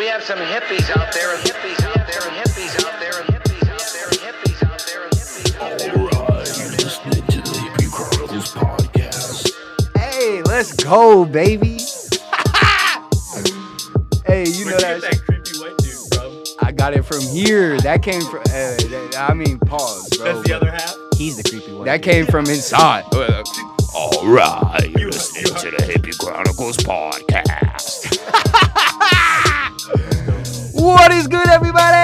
We have some hippies out there, and hippies out there, and hippies out there, and hippies out there, and hippies out there, and hippies out there. Alright, you're listening to the Hippy Chronicles podcast. Hey, let's go, baby. hey, you know Where'd you that. that creepy white dude from? I got it from here. That came from. Uh, that- I mean, pause, bro. That's the other half. He's the creepy one. That came from inside. Alright, you're listening to the Hippy Chronicles podcast. What is good, everybody?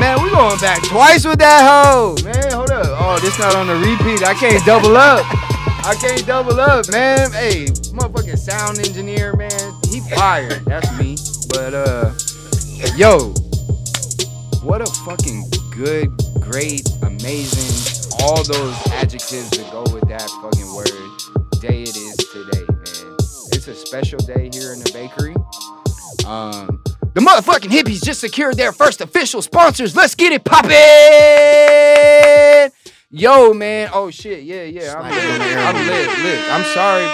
Man, we going back twice with that hoe. Man, hold up. Oh, this not on the repeat. I can't double up. I can't double up, man. Hey, motherfucking sound engineer, man. He fired. That's me. But uh, yo, what a fucking good, great, amazing, all those adjectives that go with that fucking word day It's a special day here in the bakery. Um, the motherfucking hippies just secured their first official sponsors. Let's get it poppin'! Yo, man. Oh shit. Yeah, yeah. I'm Slide it on lit. I'm lit. Lit. I'm sorry,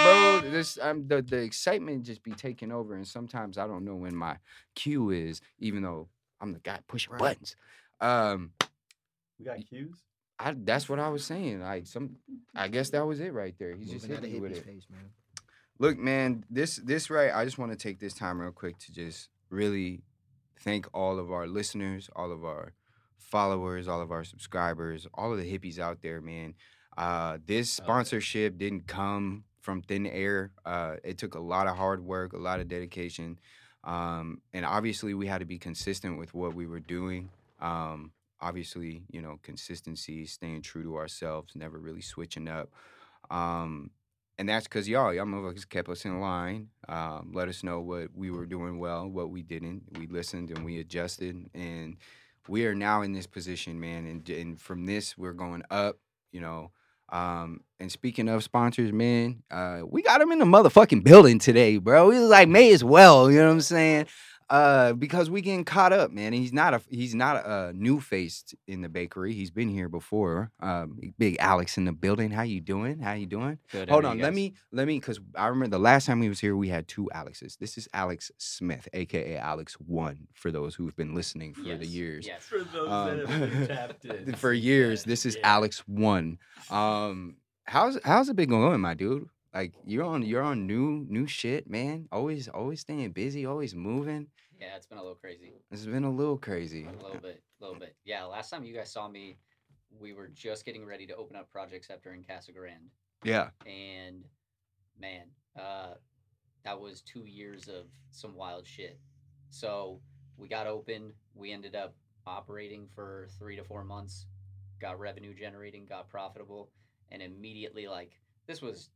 bro. This I'm the, the excitement just be taking over, and sometimes I don't know when my cue is, even though I'm the guy pushing Right. buttons. Um, We got cues. I that's what I was saying. Like some, I guess that was it right there. He just Moving hit me with hippie's it. face, man. Look, man, this this right. I just want to take this time real quick to just really thank all of our listeners, all of our followers, all of our subscribers, all of the hippies out there, man. Uh, this Oh, sponsorship didn't come from thin air. Uh, it took a lot of hard work, a lot of dedication, um, and obviously we had to be consistent with what we were doing. Um, obviously, you know, consistency, staying true to ourselves, never really switching up. Um, and that's because y'all, y'all motherfuckers kept us in line. Um, let us know what we were doing well, what we didn't. We listened and we adjusted, and we are now in this position, man. And and from this, we're going up. You know. Um, and speaking of sponsors, man, uh, we got them in the motherfucking building today, bro. We was like, may as well, you know what I'm saying? Uh, because we getting caught up, man. He's not a he's not a new face in the bakery. He's been here before. Um, big Alex in the building. How you doing? How you doing? Good. Hold on, let me let me because I remember the last time he was here, we had two Alexes. This is Alex Smith, aka Alex One, for those who've been listening for the years. Yes. For those Um, that have been tapped in. for years, Yeah, this is yeah. Alex One. Um, how's how's it been going, my dude? Like you're on you're on new new shit, man. Always always staying busy, always moving. Yeah, it's been a little crazy. It's been a little crazy. A little bit, a little bit. Yeah, last time you guys saw me, we were just getting ready to open up Project Scepter in Casa Grande, Yeah. and man, uh, that was two years of some wild shit. So we got open. We ended up operating for three to four months, got revenue generating, got profitable, and immediately like this was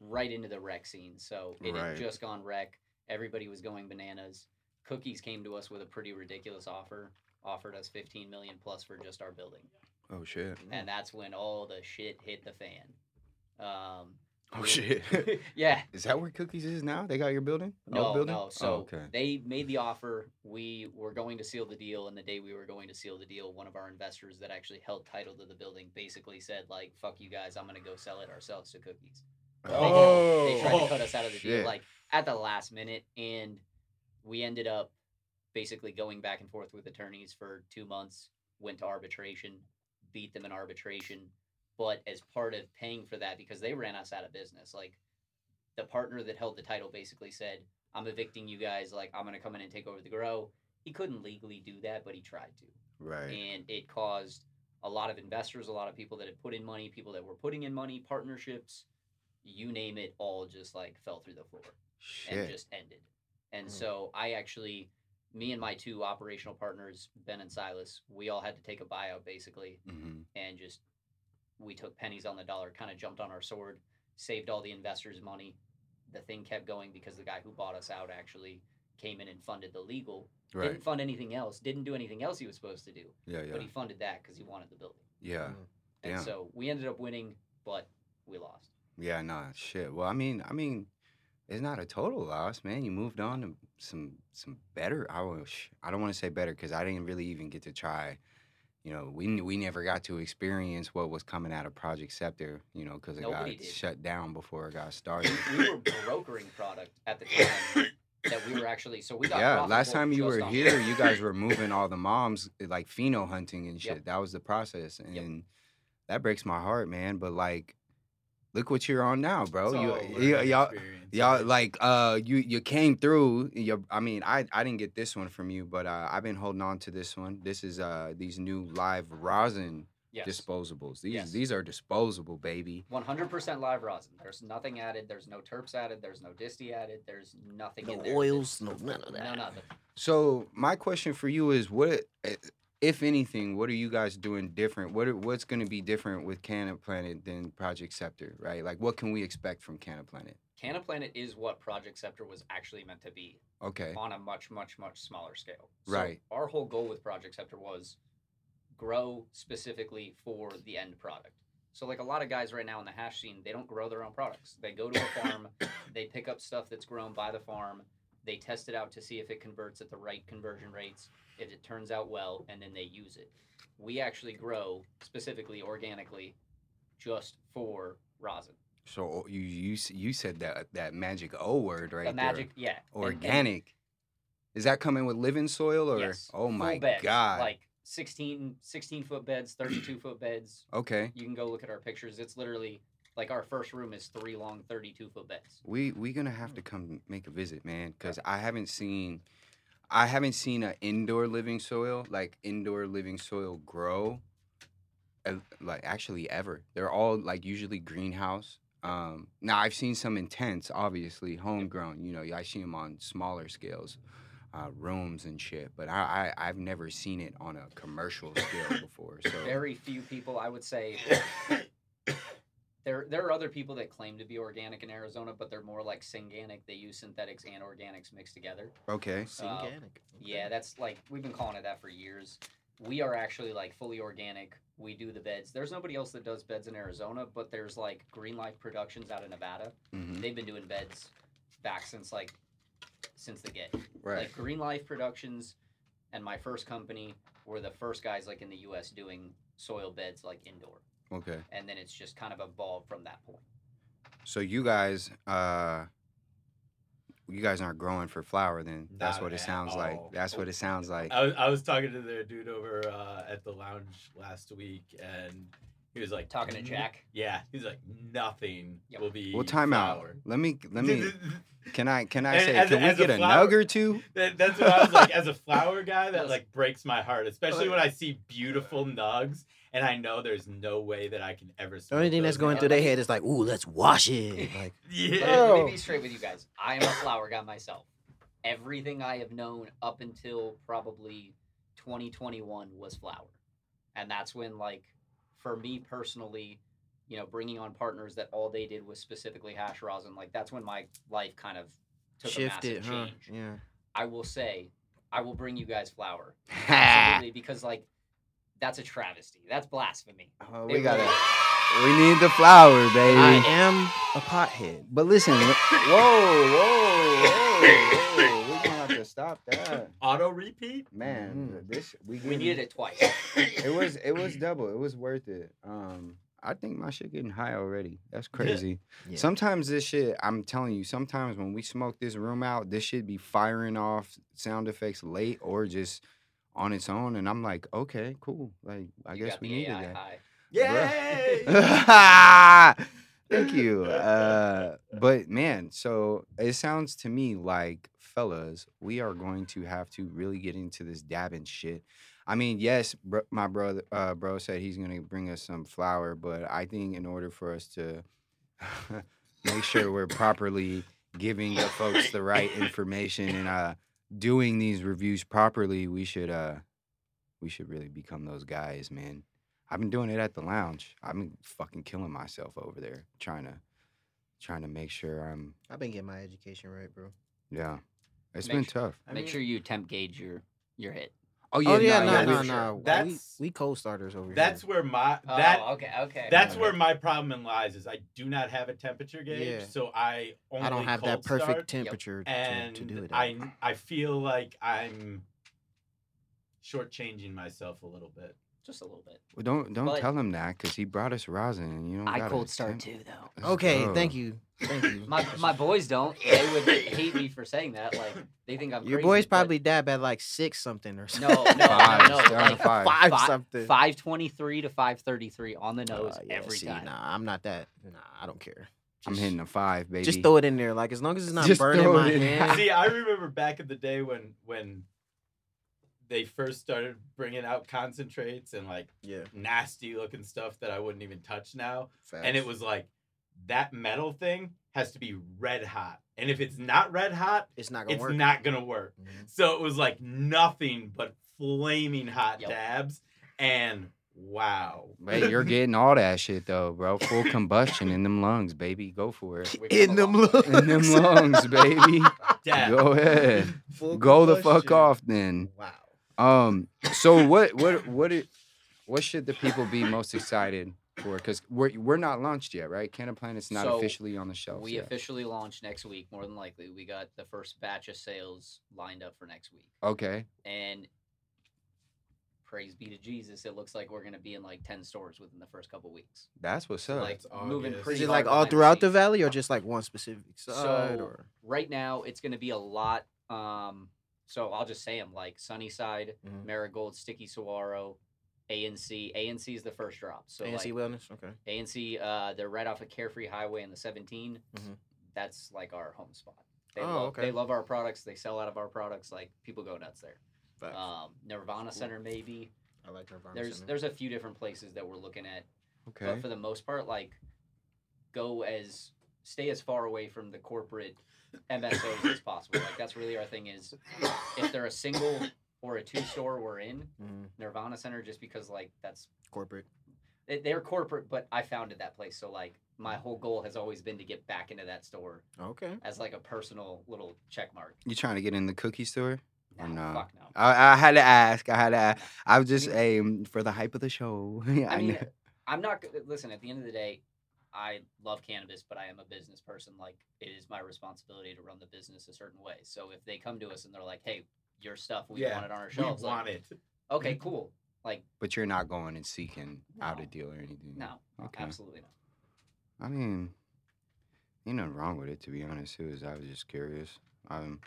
right into the rec scene. So it Right. had just gone rec. Everybody was going bananas. Cookies came to us with a pretty ridiculous offer, offered us 15 million plus for just our building. Oh shit. And that's when all the shit hit the fan. Um, Oh shit. yeah. is that where Cookies is now? They got your building? No, building? no. Oh, So okay. they made the offer. We were going to seal the deal, and the day we were going to seal the deal, one of our investors that actually held title to the building basically said, "Like, fuck you guys, I'm gonna go sell it ourselves to Cookies." They- they tried to oh. cut us out of the deal shit. like at the last minute, and we ended up basically going back and forth with attorneys for two months. Went to arbitration, beat them in arbitration, but as part of paying for that, because they ran us out of business, like the partner that held the title basically said, "I'm evicting you guys. Like I'm gonna come in and take over the grow." He couldn't legally do that, but he tried to Right. and it caused a lot of investors, a lot of people that had put in money, people that were putting in money, partnerships, you name it, all just like fell through the floor and just ended. And Mm. so I actually, me and my two operational partners, Ben and Silas, we all had to take a buyout basically, hmm and just we took pennies on the dollar, kind of jumped on our sword, saved all the investors' money. The thing kept going because the guy who bought us out actually came in and funded the legal. Right. Didn't fund anything else. Didn't do anything else he was supposed to do Yeah, yeah. but he funded that because he wanted the building. Yeah. And Damn. so we ended up winning, but we lost. Yeah, nah, shit. Well, I mean, I mean, it's not a total loss, man. You moved on to some some better. I wish I don't want to say better because I didn't really even get to try, you know, we we never got to experience what was coming out of Project Scepter, you know, because it Nobody got did. shut down before it got started. we were brokering product at the time that we were actually so we got yeah, last time you were here, that. you guys were moving all the moms like pheno hunting and shit. Yep. That was the process, and Yep. that breaks my heart, man. But like, look what you're on now, bro. It's You, a you, learning y'all, y'all right? like uh you you came through you i mean i i didn't get this one from you but uh i've been holding on to this one this is uh these new live rosin yes. disposables these Yes. these are disposable baby 100% live rosin. There's nothing added. There's no terps added. There's no disty added. There's nothing No in there. oils, no none of that. No that. nothing. so my question for you is what eh, if anything what are you guys doing different what are, what's going to be different with canna planet than project scepter right like what can we expect from canna planet Canna Planet is what Project Scepter was actually meant to be okay on a much, much, much smaller scale. So Right. Our whole goal with Project Scepter was grow specifically for the end product. So like a lot of guys right now in the hash scene, they don't grow their own products. They go to a farm, they pick up stuff that's grown by the farm, they test it out to see if it converts at the right conversion rates, if it turns out well, and then they use it. We actually grow specifically organically just for rosin. so oh, you you you said that that magic o word right the magic, yeah. there and- and- organic is that coming with living soil or yes, oh my beds, god Like 16, 16 foot beds, 32 foot beds. okay You can go look at our pictures. It's literally like our first room is three long 32 foot beds. We we gonna have to come make a visit, man, because I haven't seen, I haven't seen an indoor living soil like indoor living soil grow, uh, like actually ever. They're all like usually greenhouse. Um, now I've seen some intense, obviously homegrown. You know, I see them on smaller scales, uh, rooms and shit. But I, I I've never seen it on a commercial scale before. So Very few people, I would say. There, there are other people that claim to be organic in Arizona, but they're more like synganic. They use synthetics and organics mixed together. okay, Organic. Yeah, that's like we've been calling it that for years. We are actually like fully organic. We do the beds. There's nobody else that does beds in Arizona, but there's like Green Life Productions out of Nevada. hmm They've been doing beds back since like since the get. right. Like Green Life Productions and my first company were the first guys like in the US doing soil beds like indoor. Okay. And then it's just kind of evolved from that point. So you guys, uh, you guys aren't growing for flower, then? That's Not what it at sounds like. That's what it sounds like. I was, I was talking to the dude over uh, at the lounge last week, and he was like Talking to Jack. Yeah, he's like nothing Yep. will be. Well, time out. Let me let me. Can I can I And say? as a- Can we as a get a, flower- nug or two? That, that's what I was like. As a flower guy, that like breaks my heart, especially when I see beautiful nugs, and I know there's no way that I can ever. The only thing that's going through their head is like, ooh, let's wash it. Like, Yeah. Let, Oh. me be oh. straight with you guys. I am a flower guy myself. Everything I have known up until probably 2021 was flower. And that's when, like, for me personally, you know, bringing on partners that all they did was specifically hash rosin, like, that's when my life kind of took shifted, a massive huh? change. Yeah. I will say, I will bring you guys flower. Absolutely, because, like, that's a travesty. That's blasphemy. Oh, we gotta. really- We need the flower, baby. I am a pothead. But listen, whoa, whoa, whoa, whoa. We're gonna have to stop that, Auto repeat. man. Mhm. This we We needed it twice. It was it was double. It was worth it. Um, I think my shit getting high already. That's crazy. Yeah. Sometimes this shit, I'm telling you, sometimes when we smoke this room out, this shit be firing off sound effects late or just on its own, and I'm like, okay, cool. Like I You guess got we the needed AI that. high. Yay! Thank you. Uh, but man, so it sounds to me like, fellas, we are going to have to really get into this dabbing shit. I mean, yes, br- my brother, uh, bro said he's gonna bring us some flour, but I think in order for us to make sure we're properly giving the folks the right information and uh, doing these reviews properly, we should uh, we should really become those guys, man. I've been doing it at the lounge. I've been fucking killing myself over there trying to trying to make sure I'm I've been getting my education right, bro. yeah. It's Make been su- tough. I Make mean, sure you temp gauge your your hit. Oh yeah, oh yeah, nah, no, we- no, no. sure. We, That's- we co-starters over That's here. where my that oh, okay, okay. that's Yeah. where my problem lies. Is I do not have a temperature gauge, Yeah. so I only I don't have that perfect start, temperature to, and to do it. I. I feel like I'm shortchanging myself a little bit. Just a little bit. Well, don't don't But- tell him that because he brought us rosin and you don't. I gotta cold start tempt- too, though. Let's Okay, go. thank you, thank you. My my boys don't. They would hate me for saying that. Like they think I'm. Your crazy, boy's but probably dab at like six something or No, something. no, Five, no, they're no. on a Like five. five fi- something. five twenty three to five thirty three on the nose Uh, yeah, every see, time. Nah, I'm not that. Nah, I don't care. I'm Just- hitting a five, baby. Just throw it in there, like as long as it's not Just burning throw my in. hand. See, I remember back in the day when when they first started bringing out concentrates and like yeah, nasty looking stuff that I wouldn't even touch now. facts. And it was like that metal thing has to be red hot. And if it's not red hot, it's not gonna it's work. not gonna work. Mhm. So it was like nothing but flaming hot Yep. dabs. And wow. Hey, you're getting all that shit though, bro. Full combustion in them lungs, baby. Go for it. In them long lungs. In them lungs, baby. Dab. Go ahead. Full Go the fuck off then. Wow. Um. So what? What? What? It, what should the people be most excited for? Because we're we're not launched yet, right? Canna Planet's not So, officially on the shelf. We yet. officially launch next week. More than likely, we got the first batch of sales lined up for next week, Okay. and praise be to Jesus, it looks like we're gonna be in like ten stores within the first couple weeks. That's what's up. like That's moving August. pretty Is it like all throughout the valley, or just like one specific side? So or right now, it's going to be a lot. Um, so I'll just say them like Sunnyside, Mhm. Marigold, Sticky Saguaro, ANC. ANC is the first drop. So ANC like Wellness. Okay. ANC, uh, they're right off of Carefree Highway and the 17. Mhm. That's like our home spot. They Oh, love okay. they love our products. They sell out of our products. Like people go nuts there. Um, Nirvana Center maybe. I like Nirvana There's Center. there's a few different places that we're looking at Okay. but for the most part, like go as stay as far away from the corporate MSOs as possible. Like that's really our thing is if they're a single or a two store we're in, Mhm. Nirvana Center just because like that's corporate. they- they're corporate, but I founded that place. So like my whole goal has always been to get back into that store Okay. as like a personal little check mark. You trying to get in the cookie store? Or no? Fuck no. I, I had to ask. I had to. Ask. I was just aim for the hype of the show. I, I mean. I'm not. Listen, at the end of the day, I love cannabis, but I am a business person. Like, it is my responsibility to run the business a certain way. So if they come to us and they're like, "Hey, your stuff, we Yeah, want it on our We shelves," like, want it. okay, cool. Like, but you're not going and seeking out a deal or anything. no, Okay. absolutely not. I mean, ain't nothing wrong with it to be honest. It was I was just curious. Um,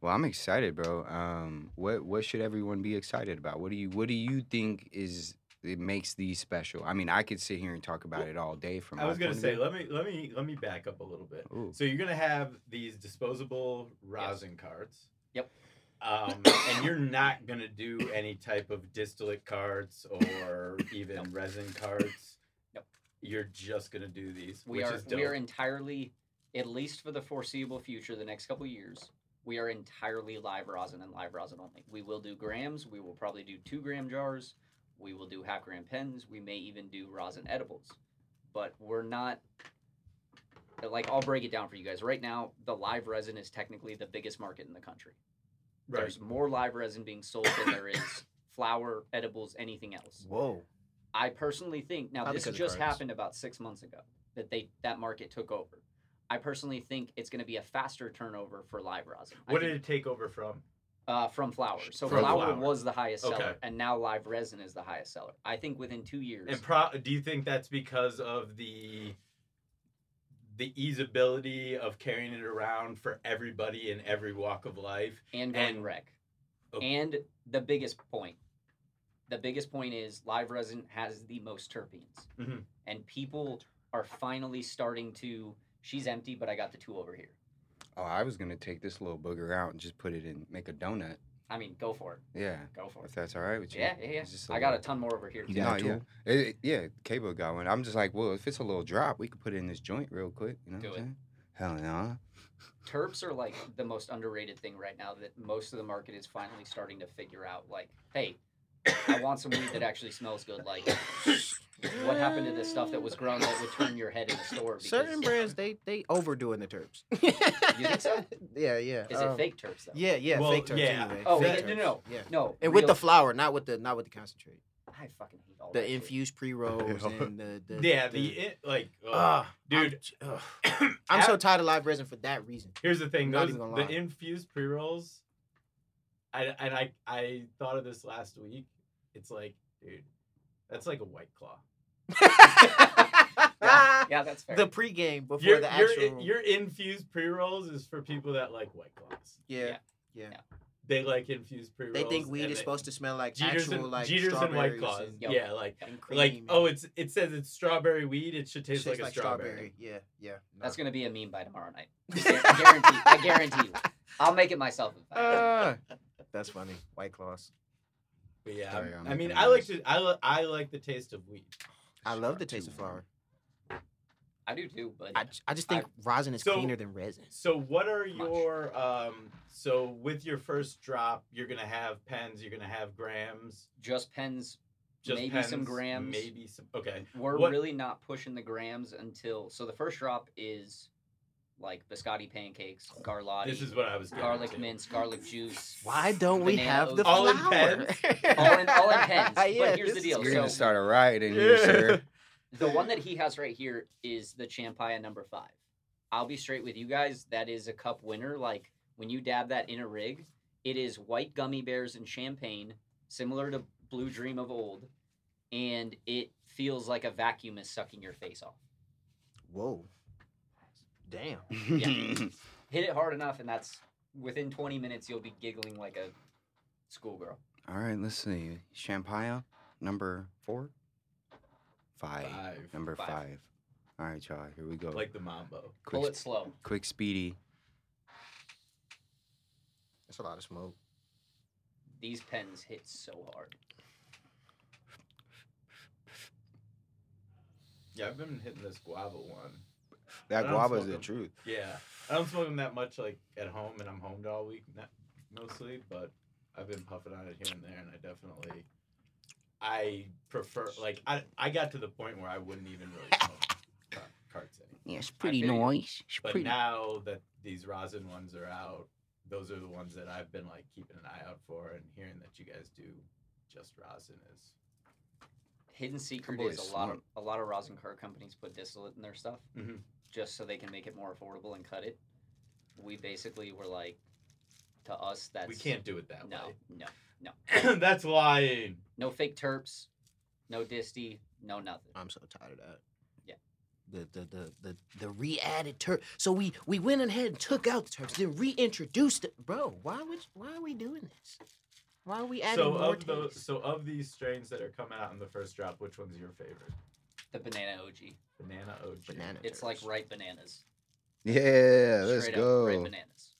well, I'm excited, bro. Um, what what should everyone be excited about? What do you what do you think is it makes these special? I mean, I could sit here and talk about Well, it all day. From I was gonna say, let me let me let me back up a little bit. Ooh. So you're gonna have these disposable rosin cards. Yep. Um, and you're not gonna do any type of distillate cards or even resin cards. Nope. You're just gonna do these, We which are is dope. we are entirely, at least for the foreseeable future, the next couple years, we are entirely live rosin and live rosin only. We will do grams. We will probably do two gram jars. We will do half gram pens. We may even do rosin edibles, but we're not. Like I'll break it down for you guys. Right now, the live resin is technically the biggest market in the country. right. There's more live resin being sold than there is flour, edibles, anything else. Whoa. I personally think now Probably this just happened about six months ago that they that market took over. I personally think it's going to be a faster turnover for live rosin. I What did think, it take over from? Uh, from flour? So From flour, flour. was the highest seller, Okay. and now live resin is the highest seller. I think within two years. And pro- do you think that's because of the the easeability of carrying it around for everybody in every walk of life? and going And- rec. Oh. And the biggest point, the biggest point is live resin has the most terpenes, Mhm. and people are finally starting to. She's empty, but I got the two over here. Oh, I was gonna take this little booger out and just put it in, make a donut. I mean, go for it. Yeah, Go for it. if that's all right with you. Yeah, yeah, yeah. It's just I got a ton more over here. You too. got oh, No, yeah, It- it- yeah. Cable got one. I'm just like, well, if it's a little drop, we could put it in this joint real quick. You know Do what it. I'm saying? Hell no. Terps are like the most underrated thing right now that most of the market is finally starting to figure out. Like, hey, I want some weed that actually smells good. Like, what happened to the stuff that was grown that would turn your head in the store? Because, Certain brands they they overdoing the terps. You think so? Yeah, yeah. Is um, it fake terps though? Yeah, yeah, Well, fake terps. yeah. Anyway. Oh, fake yeah, no, terps, no, Yeah. No. And with real- the flour, not with the not with the concentrate. I fucking hate all The that shit. infused pre rolls and the, the Yeah, the, it, like, ugh. Ah, dude. I'm, ugh. I'm so tired of live resin for that reason. Here's the thing, Not those even gonna the lie. infused pre rolls. I and I I thought of this last week. It's like, dude, That's like a white claw. Yeah, yeah, that's fair. the pregame before Your the actual. your infused pre rolls is for people that like white claws. yeah, Yeah. yeah. They like infused pre rolls. They think weed is supposed to smell like Jeters actual and, like Jeters and white strawberries claws. and Yep. Yeah, like and like cream oh, it's it says it's strawberry weed. It should taste tastes like a strawberry. Yeah, yeah. That's gonna be a meme by tomorrow night. I guarantee. I guarantee you. I'll make it myself. in fact. Uh, that's funny. White claws. But yeah, Sorry, I'm- I'm I mean, I like to I I like the taste of weed. I love the Too taste of flour. I do too, but I, I just think rosin is So- cleaner than resin. So what are Much. your um? So with your first drop, you're gonna have pens. You're gonna have grams. just pens. Just maybe pens, some grams. Maybe some. Okay. We're What- really not pushing the grams until so the first drop is like biscotti pancakes, garlotti, This is what I was. getting garlic to. mince, garlic juice. Why don't we have the oat- All in flour? pens? All in- all in pens. But here's the deal, You're so- gonna start a riot in here, sir. The one that he has right here is the Champaya number five. I'll be straight with you guys. That is a cup winner. Like when you dab that in a rig, it is white gummy bears and champagne, similar to Blue Dream of old, and it feels like a vacuum is sucking your face off. Whoa. Damn. Yeah. Hit it hard enough, and that's within 20 minutes you'll be giggling like a schoolgirl. All right, let's see. Champaya, number four, five, Five. number Five. five. All right, y'all. Here we go. Like the mambo. quick, Pull it slow. quick, speedy. That's a lot of smoke. These pens hit so hard. Yeah, I've been hitting this guava one. That I guava is the truth. Yeah, I don't smoke them that much like at home, and I'm homed all week not, mostly. But I've been puffing on it here and there, and I definitely, I prefer like I I got to the point where I wouldn't even really smoke car- carts anymore. Yeah, it's pretty feel you. nice. It's But now that these rosin ones are out, those are the ones that I've been like keeping an eye out for, and hearing that you guys do just rosin is Hidden secret boys is a lot of a lot of rosin car companies put distillate in their stuff Mhm. just so they can make it more affordable and cut it. We basically were like, to us, that's we can't do it that No, way. No, no, no, That's lying. no fake terps, no disty, no nothing. I'm so tired of that. Yeah. The the the the, the re-added terp. So we we went ahead and took out the terps, then reintroduced it. Bro, why would why are we doing this? Why are we adding So more of those, taste? so of these strains that are coming out in the first drop, which one's your favorite? The banana OG. Banana OG. Banana. It's like ripe bananas. Yeah, let's Straight go. up ripe bananas.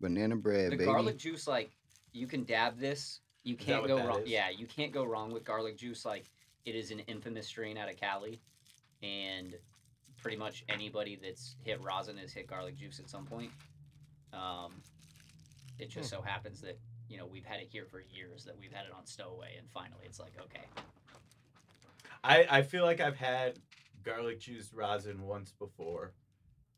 Banana bread, the baby. garlic juice, like you can dab this. You can't what go that wrong. is? Yeah, you can't go wrong with garlic juice. Like it is an infamous strain out of Cali, and pretty much anybody that's hit rosin has hit garlic juice at some point. Um, it just Hmm. so happens that you know we've had it here for years. That we've had it on stowaway, and finally it's like okay, I, I feel like I've had garlic juice rosin once before,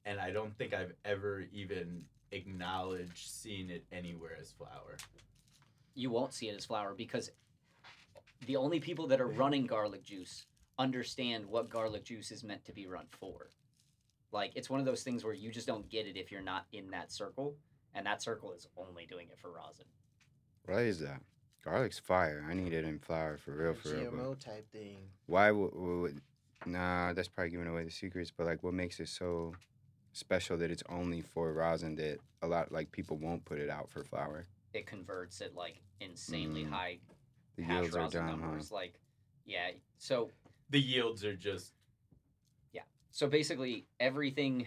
and I don't think I've ever even acknowledged seeing it anywhere as flour. you won't see it as flour because the only people that are running garlic juice understand what garlic juice is meant to be run for. Like it's one of those things where you just don't get it if you're not in that circle, and that circle is only doing it for rosin. What is that? Garlic's fire. I need it in flour for real, for real. But GMO type thing. why would, would nah? That's probably giving away the secrets. But like, what makes it so special that it's only for rosin that a lot like people won't put it out for flour? It converts at like insanely Mm. high The hash yields are rosin dumb, huh? numbers. Like, yeah. So The yields are just Yeah. So basically, everything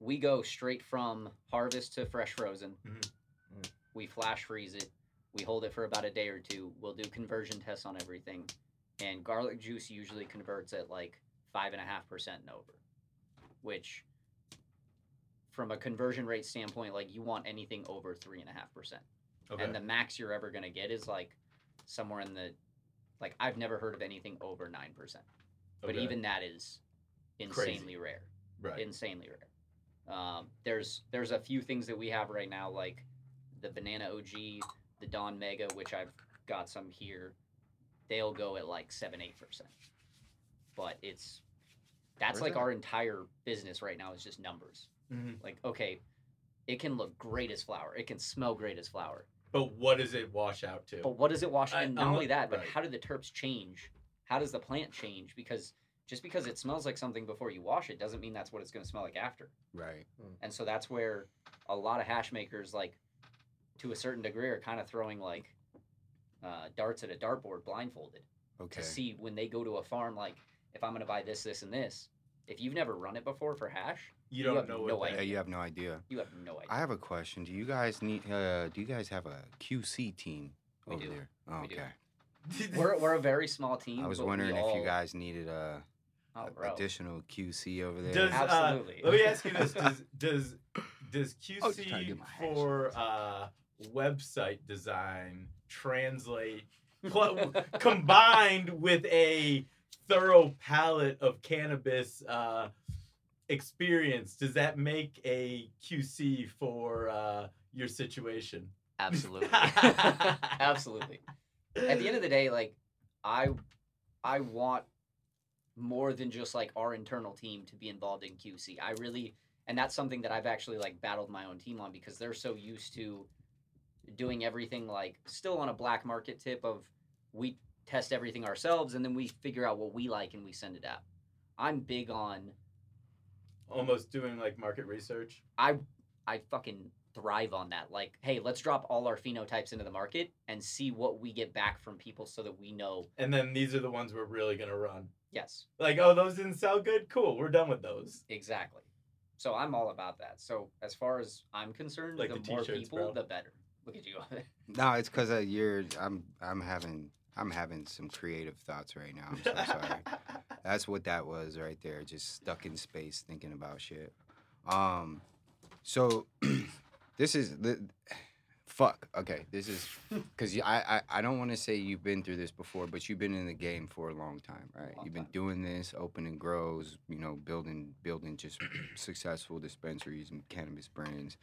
we go straight from harvest to fresh frozen. Mhm. Mm. We flash freeze it. We hold it for about a day or two. We'll do conversion tests on everything, and garlic juice usually converts at like five and a half percent and over, which, from a conversion rate standpoint, like you want anything over three and a half percent, and the max you're ever gonna get is like somewhere in the, like I've never heard of anything over nine percent, but Okay. even that is Crazy. insanely rare right. insanely rare. Um, there's there's a few things that we have right now, like the Banana OG, the Dawn Mega, which I've got some here. They'll go at like seven eight percent, but it's that's Where's like that? our entire business right now is just numbers. Mhm. Like okay, it can look great as flour, it can smell great as flour, But what does it wash out to? but what does it wash? I- And not I'm only that, but right. how do the terps change how does the plant change? Because just because it smells like something before you wash it doesn't mean that's what it's going to smell like after. Right. And so that's where a lot of hash makers, like to a certain degree, are kind of throwing like uh, darts at a dartboard blindfolded Okay. to see when they go to a farm. Like, if I'm going to buy this, this, and this, if you've never run it before for hash, You You don't have know no what Yeah, you have no idea. you have no idea. I have a question. Do you guys need? Uh, do you guys have a QC team We over do. there? Oh, We do. okay. we're, we're a very small team. I was but we wondering if you guys needed a, oh, a- additional QC over there. Does Absolutely. Uh, let me ask you this: Does does does I was just trying to QC get my for uh, website design translate pl- combined with a thorough palette of cannabis uh, experience? Does that make a QC for uh, your situation? Absolutely. Absolutely. At the end of the day, like I I want more than just like our internal team to be involved in QC. I really and that's something that I've actually like battled my own team on because they're so used to doing everything like still on a black market tip of we test everything ourselves and then we figure out what we like and we send it out. I'm big on Almost doing like market research. I I fucking thrive on that. Like, hey, let's drop all our phenotypes into the market and see what we get back from people so that we know, And then these are the ones we're really gonna run. yes, Like, oh, those didn't sell good. Cool, we're done with those. exactly. So I'm all about that. So as far as I'm concerned, Like the, the more people, bro. the better. Look at you. No, it's because of you're. I'm. I'm having. I'm having some creative thoughts right now. I'm so sorry. That's what that was right there. Just stuck in space thinking about shit. Um, so this is the fuck. Okay, this is because I, I I don't want to say you've been through this before, but you've been in the game for a long time, right? Long you've been time. doing this, opening grows, you know, building building just successful dispensaries and cannabis brands.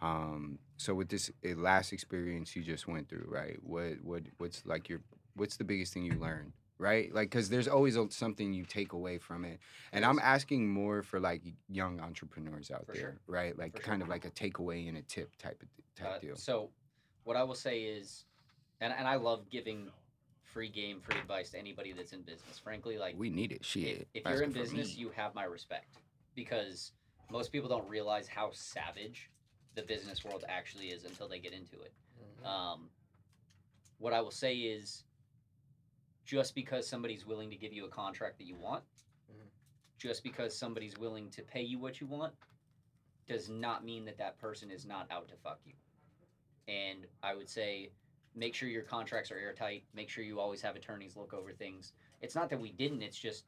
Um, so with this uh, last experience you just went through, right? What what what's like your what's the biggest thing you learned, right? Like, cause there's always a, something you take away from it, and I'm asking more for like young entrepreneurs out For there, sure. right? Like For kind sure. of like a takeaway and a tip type of type Uh, deal. So what I will say is, and, and I love giving free game, free advice to anybody that's in business. Frankly, like we need it, if, shit. if you're in business, you have my respect because most people don't realize how savage the business world actually is until they get into it. Um, what I will say is, just because somebody's willing to give you a contract that you want, Mhm. just because somebody's willing to pay you what you want, does not mean that that person is not out to fuck you. And I would say, make sure your contracts are airtight. Make sure you always have attorneys look over things. It's not that we didn't. It's just,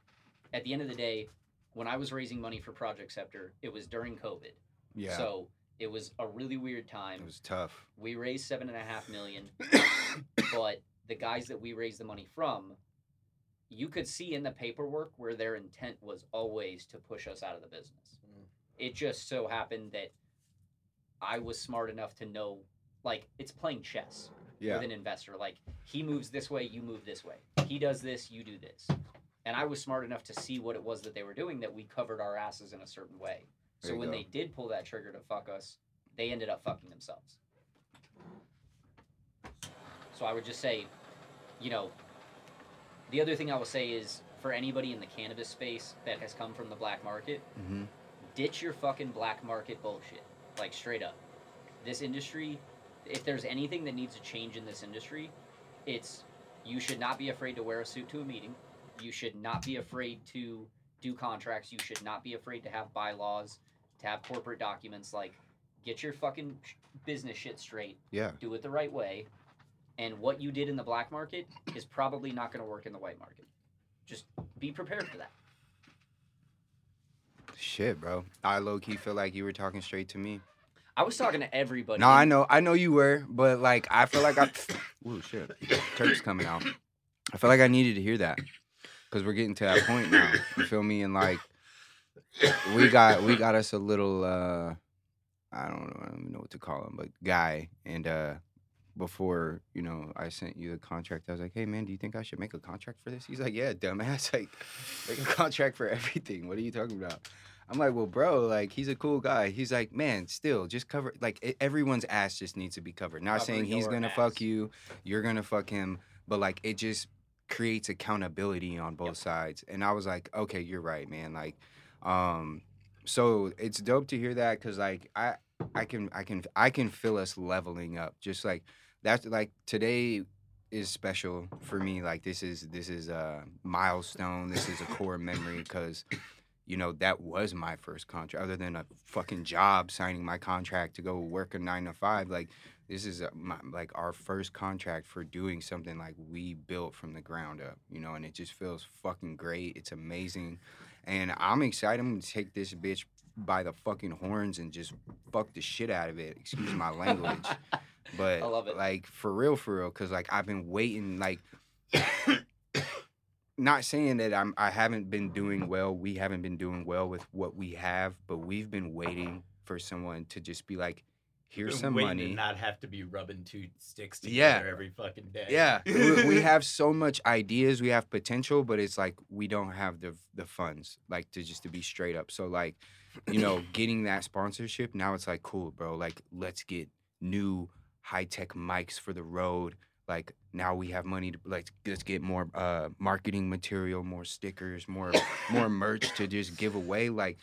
at the end of the day, when I was raising money for Project Scepter, it was during COVID. yeah, So it was a really weird time. It was tough. we raised seven and a half million but the guys that we raised the money from you could see in the paperwork where their intent was always to push us out of the business. Mm. it just so happened that i was smart enough to know like it's playing chess yeah, with an investor. Like he moves this way you move this way. He does this you do this. And i was smart enough to see what it was that they were doing that we covered our asses in a certain way There you when go. they did pull that trigger to fuck us they ended up fucking themselves so i would just say you know the other thing i will say is for anybody in the cannabis space that has come from the black market hmm ditch your fucking black market bullshit. Like straight up. This industry, if there's anything that needs to change in this industry, it's you should not be afraid to wear a suit to a meeting. You should not be afraid to do contracts. You should not be afraid to have bylaws, to have corporate documents. Like, get your fucking sh- business shit straight. yeah. Do it the right way. And what you did in the black market is probably not going to work in the white market. Just be prepared for that. Shit, bro. I low key feel like you were talking straight to me. I was talking to everybody. No, I know, I know you were, but like I feel like I. Ooh, shit. Turk's coming out. I feel like I needed to hear that because we're getting to that point now. You feel me? And like we got we got us a little uh I don't know, I don't know what to call him, but guy. And uh before you know I sent you the contract, I was like, "Hey man, do you think I should make a contract for this?" He's like, "Yeah, dumbass. Like, make a contract for everything. What are you talking about?" I'm like, "Well, bro, like he's a cool guy." He's like, "Man, still, just cover like everyone's ass just needs to be covered. Not Cover saying he's gonna ass. fuck you, you're gonna fuck him, but like it just creates accountability on both sides. And I was like, okay, you're right, man. Like, um, so it's dope to hear that because like I I can I can I can feel us leveling up. Just like that's like today is special for me. Like this is this is a milestone. This is a core memory because you know that was my first contract. Other than a fucking job, signing my contract to go work a nine to five, like this is a, my, like our first contract for doing something like we built from the ground up. You know, and it just feels fucking great. It's amazing, and I'm excited. I'm gonna take this bitch by the fucking horns and just fuck the shit out of it. Excuse my language. But I love it. like for real, for real, because like I've been waiting, like not saying that I'm I haven't been doing well. We haven't been doing well with what we have, but we've been waiting for someone to just be like, here's some money. To not have to be rubbing two sticks together Yeah. every fucking day. Yeah, we, we have so much ideas, we have potential, but it's like we don't have the the funds, like to just to be straight up. So like, you know, getting that sponsorship now, it's like cool, bro. Like let's get new high tech mics for the road. Like now we have money to like let's get more uh marketing material, more stickers, more more merch to just give away. Like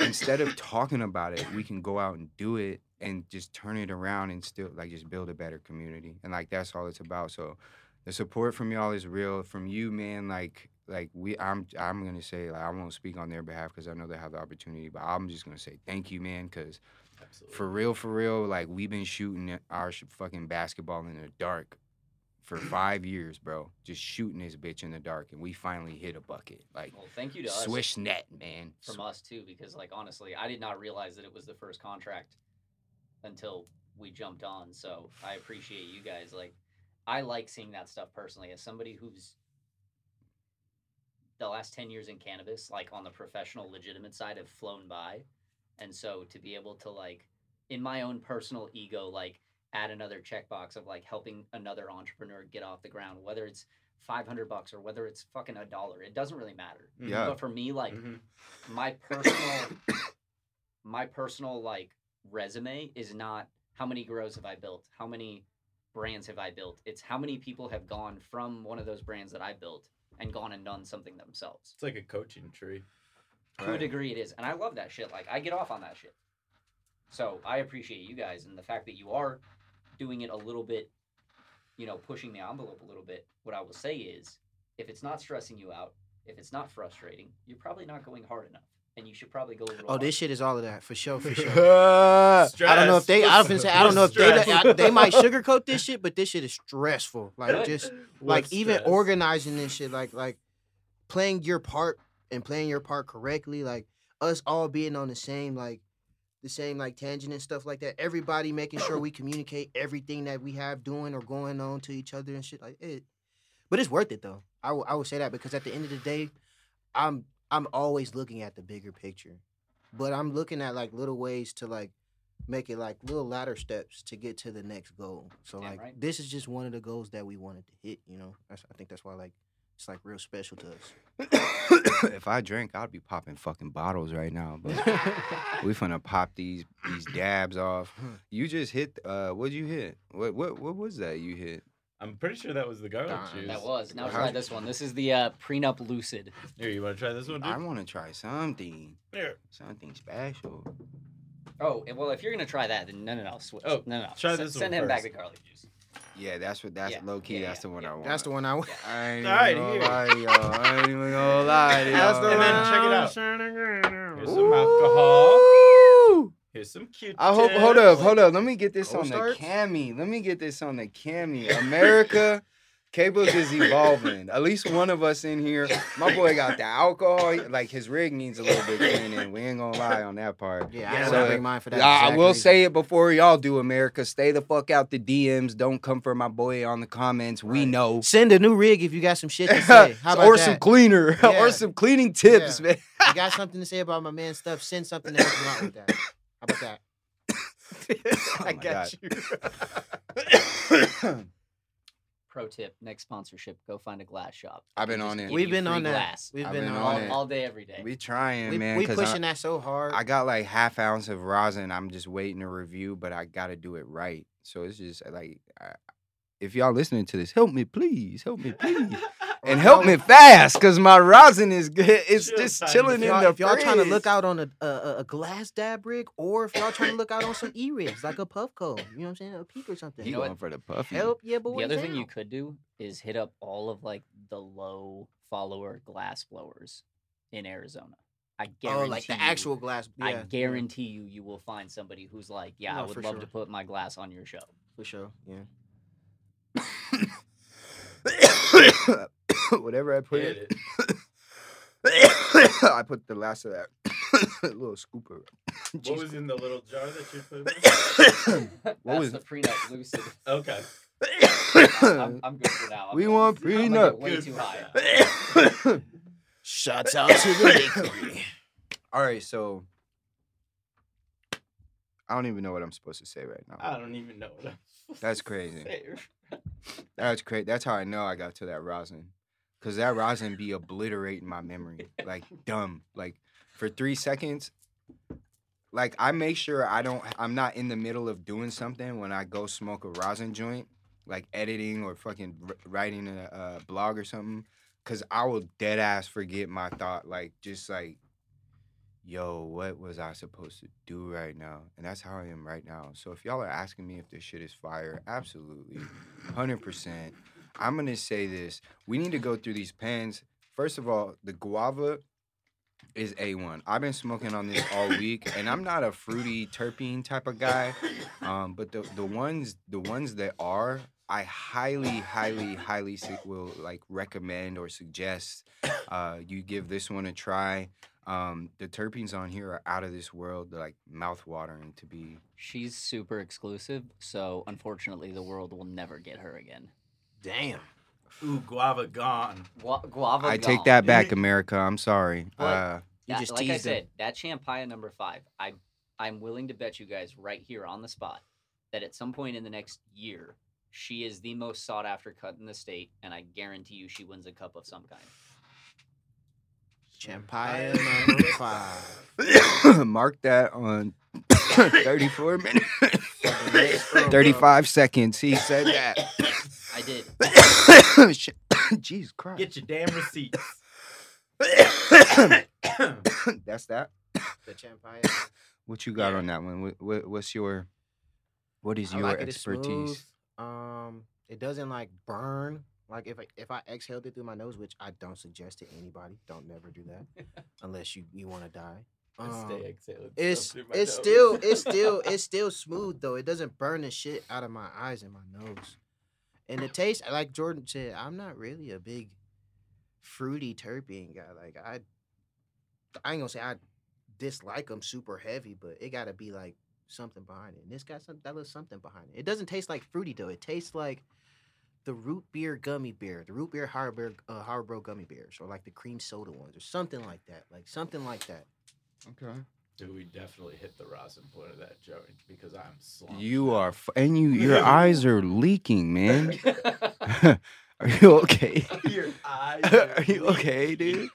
instead of talking about it, we can go out and do it and just turn it around and still like just build a better community. And like that's all it's about. So the support from y'all is real. From you, man, like like we I'm I'm gonna say like I won't speak on their behalf because I know they have the opportunity, but I'm just gonna say thank you, man, because for real, for real, like we've been shooting our sh- fucking basketball in the dark for five years, bro. Just shooting this bitch in the dark, and we finally hit a bucket. Like Well, thank you to us swish net, man. from us too, because like honestly, I did not realize that it was the first contract until we jumped on. So I appreciate you guys. Like, I like seeing that stuff personally as somebody who's the last 10 years in cannabis like on the professional legitimate side have flown by and so to be able to like in my own personal ego like add another checkbox of like helping another entrepreneur get off the ground whether it's 500 bucks or whether it's fucking a dollar it doesn't really matter Yeah. but for me like Mhm. my personal my personal like resume is not how many grows have I built, how many brands have I built. It's how many people have gone from one of those brands that I built and gone and done something themselves. It's like a coaching tree. To a degree, it is, and I love that shit. Like I get off on that shit. So I appreciate you guys and the fact that you are doing it a little bit, you know, pushing the envelope a little bit. What I will say is, if it's not stressing you out, if it's not frustrating, you're probably not going hard enough, and you should probably go a. Oh, this shit is all of that for sure, for sure. I don't know if they. I Stress. don't say. I don't know if they. Stress. I- They might sugarcoat this shit, but this shit is stressful. Like Good. just What like even stress? organizing this shit. Like like playing your part and playing your part correctly. Like us all being on the same like the same like tangent and stuff like that. Everybody making sure we communicate everything that we have doing or going on to each other and shit like it. But it's worth it though. I I would say that because at the end of the day, I'm I'm always looking at the bigger picture, but I'm looking at like little ways to like make it like little ladder steps to get to the next goal. So Damn like right. this is just one of the goals that we wanted to hit. You know, that's, I think that's why like it's like real special to us. if I drink, I'd be popping fucking bottles right now. But we finna pop these these dabs off. You just hit. Uh, what'd you hit? What what what was that you hit? I'm pretty sure that was the garlic Darn, juice. That was. Now How- try this one. This is the uh, prenup lucid. Here, you want to try this one, dude? I want to try something, Here. something special. Oh well, if you're gonna try that, then no, no, no, switch. Oh, no, no. try S- this one Send him back first. the garlic juice. Yeah, that's what that's Yeah, low key. yeah, that's yeah, the one yeah. I want. That's the one I. I ain't All right, gonna here. lie y'all. I ain't even gonna lie to That's the y'all. And then check it out. was trying to Here's get. some alcohol. Woo! Here's some cute. I hope. Hold up, hold up. Let me get this Cold on starts? the cami. Let me get this on the cami. America, K-Book is evolving. At least one of us in here. My boy got the alcohol. Like his rig needs a little bit cleaning. We ain't gonna lie on that part. Yeah, I Yeah, didn't so- want to bring mine for that. I I will reason. say it before y'all do, America. Stay the fuck out the DMs. Don't come for my boy on the comments. We Right. know. Send a new rig if you got some shit to say. How about or that? some cleaner Yeah. or some cleaning tips, Yeah. man. you got something to say about my man's stuff? Send something to help him out with that. How about that? Oh I my got God. you. Pro tip: next sponsorship, go find a glass shop. I've been on it. We've been free on that. We've I've been, been on, on all, it. all day, every day. we trying, We, man. we 'cause pushing I, that so hard. I got like half ounce of rosin. I'm just waiting to review, but I got to do it right. So it's just like, I, if y'all listening to this, help me, please. Help me, please. and help me fast, cause my rosin is good. It's Chill, just Tiny. chilling in y'all, the if y'all trying to look out on a, a a- a glass dab rig, or if y'all trying to look out on some e rigs like a puff Puffco, you know what I'm saying, a peak or something. He You know going for the puffy. Help yeah, boy. the other thing you could do is hit up all of like the low follower glass blowers in Arizona. I guarantee Oh, like the you- actual glass. Yeah, I guarantee you, you will find somebody who's like, yeah, I would love sure. to put my glass on your show. for sure. Yeah. Whatever I put Hit it, it. I put the last of that little scooper. What was in the little jar that you put? That's was- the prenup lucid. Okay. I'm, I'm good for now. I'm We gonna- want I'm gonna prenup. Way Good too high. Shots out to the bakery. All right, so I don't even know what I'm supposed to say right now. I don't even know what I'm supposed That's to crazy. say. That's crazy. That's how I know I got to that rosin. Cause that rosin be obliterating my memory. Like dumb. Like for three seconds. Like I make sure I don't I'm not in the middle of doing something when I go smoke a rosin joint, like editing or fucking writing a, a blog or something. Cause I will dead ass forget my thought. Like just like, yo, what was I supposed to do right now? And that's how I am right now. So if y'all are asking me if this shit is fire, absolutely. 100%. I'm to say this. We need to go through these pens. First of all, the guava is A1. I've been smoking on this all week and I'm not a fruity terpene type of guy. Um, but the the ones the ones that are I highly highly highly will like recommend or suggest uh, you give this one a try. Um, the terpenes on here are out of this world. They're like mouthwatering to be She's super exclusive, so unfortunately, the world will never get her again. Damn. Ooh, guava gone. Gua- guava. I take gone. that back, America. I'm sorry. But- Uh, You just like I teased them. said, that Champagne number five. I I'm willing to bet you guys right here on the spot that at some point in the next year, she is the most sought after cut in the state, and I guarantee you she wins a cup of some kind. Champagne number five. mark that on 34 minutes. 35 seconds. He said that. I did. Shit. Jesus Christ. Get your damn receipts. That's that. The champagne. What you got Yeah. on that one? What, what, what's your what is I your like it, it's expertise? Um, it doesn't like burn. Like if I if I exhaled it through my nose, which I don't suggest to anybody, don't never do that unless you you want to die. Um, Stay exhaling it's stuff through my it's nose. still it's still it's still smooth though. It doesn't burn the shit out of my eyes and my nose. And the taste, like Jordan said, I'm not really a big fruity terpene guy. Like I, I ain't gonna say I dislike them super heavy, but it gotta be like something behind it. And this got some that little something behind it. It doesn't taste like fruity though. It tastes like the root beer gummy bear, the root beer Haribo uh, gummy bears, or like the cream soda ones, or something like that. Like something like that. Okay. Dude, we definitely hit the rosin point of that joint because I'm slumped. You are f- and you your eyes are leaking, man. are you okay? Your eyes are you okay, dude?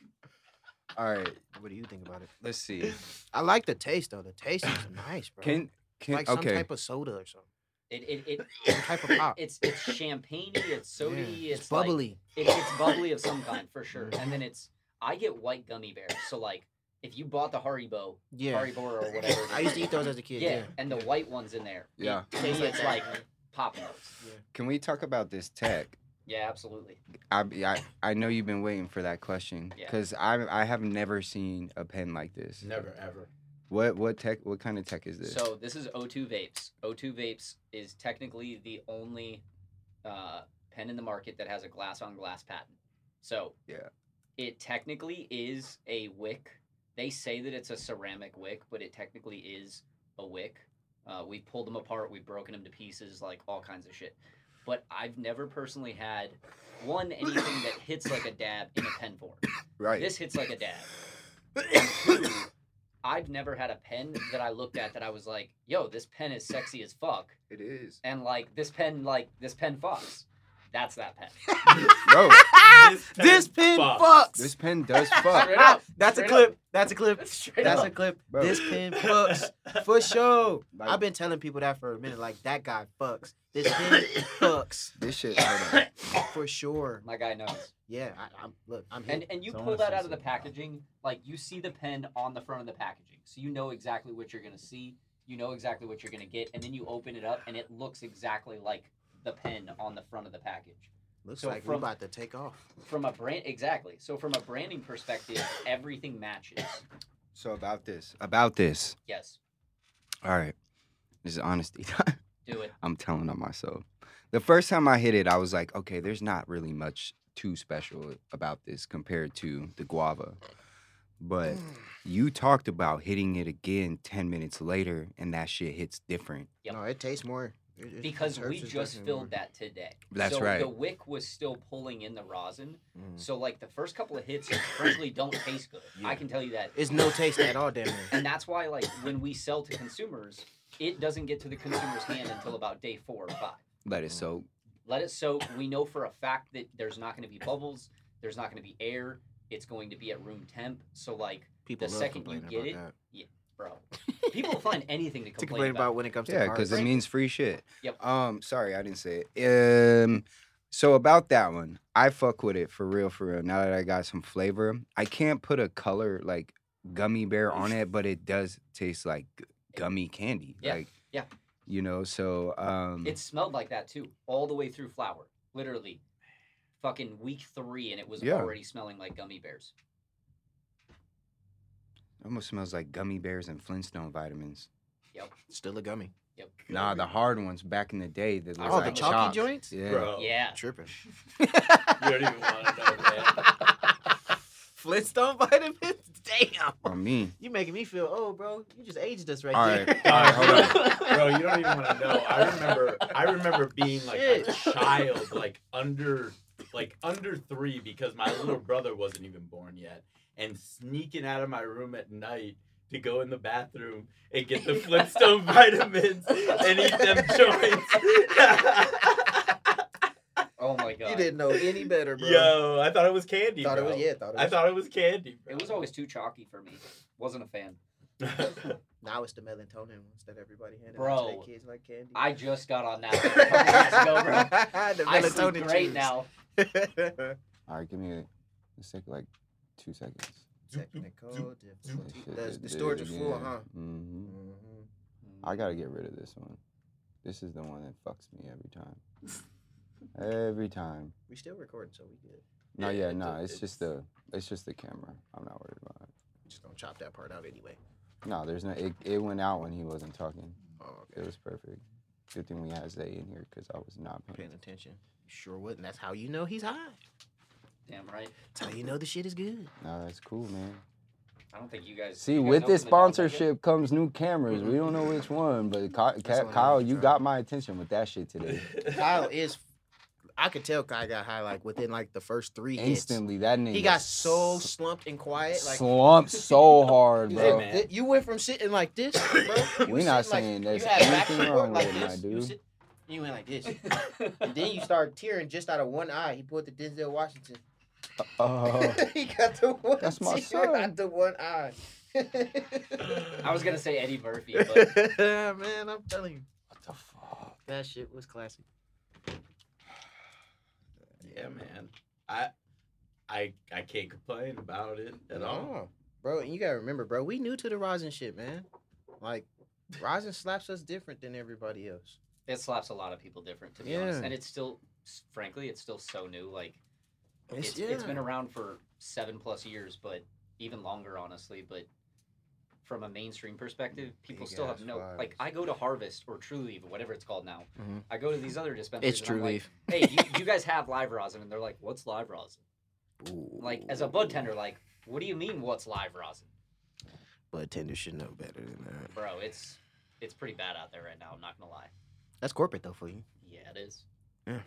All right. What do you think about it? Let's see. I like the taste though. The taste is nice, bro. Can can like some okay. type of soda or something. It it, it Some type of pop. it's it's champagne it's sody, Yeah, it's, it's like- bubbly. it's it's bubbly of some kind for sure. And then it's I get white gummy bears. So like if you bought the Haribo, yeah. Haribo or whatever, I used to eat those as a kid. yeah, Yeah. and the white ones in there. it- Yeah. to me, Tastes like it's like man. pop notes. Can we talk about this tech? Yeah, absolutely. I, I I know you've been waiting for that question Yeah. because I I have never seen a pen like this. Never ever. What what tech? What kind of tech is this? So this is O2 Vapes. O2 Vapes is technically the only uh, pen in the market that has a glass on glass patent. So Yeah. it technically is a wick. They say that it's a ceramic wick, but it technically is a wick. Uh, we pulled them apart, we've broken them to pieces, like all kinds of shit. But I've never personally had one anything that hits like a dab in a pen form. right. This hits like a dab. Two, I've never had a pen that I looked at that I was like, yo, this pen is sexy as fuck. it is. And like this pen, like this pen fucks. That's that pen. Bro, this pen fucks. fucks. this pen does fuck. Straight up. That's a Straight clip. up. That's a clip. Straight That's a clip. Bro. This pen fucks for sure. Like- I've been telling people that for a minute. Like that guy fucks. This pen fucks This shit. for sure. My guy knows. Yeah, I, I'm look. I'm And and you So pull that out of the something about packaging, like you see the pen on the front of the packaging, so you know exactly what you're gonna see. You know exactly what you're gonna get, and then you open it up, and it looks exactly like the pen on the front of the package. Looks so like we're from- about to take off. From a brand, exactly. So from a branding perspective, everything matches. So about this. About this. Yes, All right. This is honesty time. do it. I'm telling on myself. The first time I hit it, I was like, okay, there's not really much too special about this compared to the guava. But mm. you talked about hitting it again 10 minutes later, and that shit hits different. Yep. No, it tastes more. It- it- Because it we just filled more. that today. That's so right. The wick was still pulling in the rosin. Mm. So like the first couple of hits, frankly, don't taste good. I can tell you that. It's no taste at all, damn near. And that's why, like, when we sell to consumers, it doesn't get to the consumer's hand until about day four or five. Let it soak. Let it soak. We know for a fact that there's not going to be bubbles. There's not going to be air. It's going to be at room temp. So, like, People The second you complaining get about bro, people find anything to that. to complain, complain about when it comes to Yeah, because it means free shit. Yep. Um, sorry, I didn't say it. Um, so about that one, I fuck with it for real, for real. Now that I got some flavor, I can't put a color like gummy bear on it, but it does taste like gummy candy. Yeah, Like, yeah. You know, so um, It smelled like that too, all the way through flower. Literally, fucking week three, and it was Yeah. already smelling like gummy bears. Almost smells like gummy bears and Flintstone vitamins. Yep. Still a gummy. Yep. Nah, the hard ones back in the day. That looked Oh, the like chalky chalk. joints? Yeah. Bro, Yeah. Tripping. you don't even want to know, man. Flintstone vitamins? Damn. On me. You making me feel old, bro. You just aged us right All there. right. All right, hold on, Bro, you don't even want to know. I remember, I remember being like a child, like under, like under three, because my little brother wasn't even born yet, and sneaking out of my room at night to go in the bathroom and get the Flintstone vitamins and eat them joints. Oh my god. You didn't know any better, bro. Yo, I thought it was candy. Thought it was yeah, thought it was. I thought it was candy. Bro. It was always too chalky for me. Wasn't a fan. Now it's the melatonin ones that everybody handed out to Bro, their kids like candy. I just got on that like a couple ago, bro. the I sleep great juice. now. All right, give me a, let's take like two seconds. Technical difficulty. The, the storage it is full, again. huh? Mhm. Mhm. I gotta get rid of this one. This is the one that fucks me every time. Every time. We still recording, so we good. No, Yeah, yeah, no, do- it's just the it's just the camera. I'm not worried about it. Just gonna chop that part out anyway. No, there's no. It, it went out when he wasn't talking. Oh, It was perfect. Good thing we had Zay in here because I was not paying. Paying attention. You sure wouldn't. That's how you know he's high. Damn right. That's how you know the shit is good. No, that's cool, man. I don't think you guys. See, you guys with this the doors like it? sponsorship comes new cameras. We don't know which one, but Ky- Ka- Kyle, you got my attention with that shit today. Kyle is. I could tell Kyle got high like within like the first three hits. Instantly, that nigga. He got so slumped and quiet. Like slumped so hard, Hey, bro. man. you went from sitting like this, bro. We was not sitting saying like, there's you had back anything support wrong like with it, my this. You, dude. sit, you went like this, and then you start tearing just out of one eye. He pulled the Denzel Washington. Uh, he got the one. That's my tear son. Out the one eye. I was gonna say Eddie Murphy, but yeah, man, I'm telling you, what the fuck? that shit was classic. yeah, man. I, I, I can't complain about it at all. Bro. And you gotta remember, bro. We new to the rosin shit, man. Like, rosin slaps us different than everybody else. it slaps a lot of people different, to be honest. And it's still, frankly, it's still so new. Like It's, it's, it's been around for seven plus years, but even longer, honestly. But from a mainstream perspective, people Big still have no. vibes. Like I go to Harvest or True Leaf or whatever it's called now. Mhm. I go to these other dispensaries. It's true like, leaf. hey, you, you guys have live rosin, and they're like, "What's live rosin?" Like as a bud tender, like, what do you mean? What's live rosin, Bud tender should know better than that. bro? It's it's pretty bad out there right now. I'm not gonna lie. That's corporate though for you. Yeah, it is. Yeah,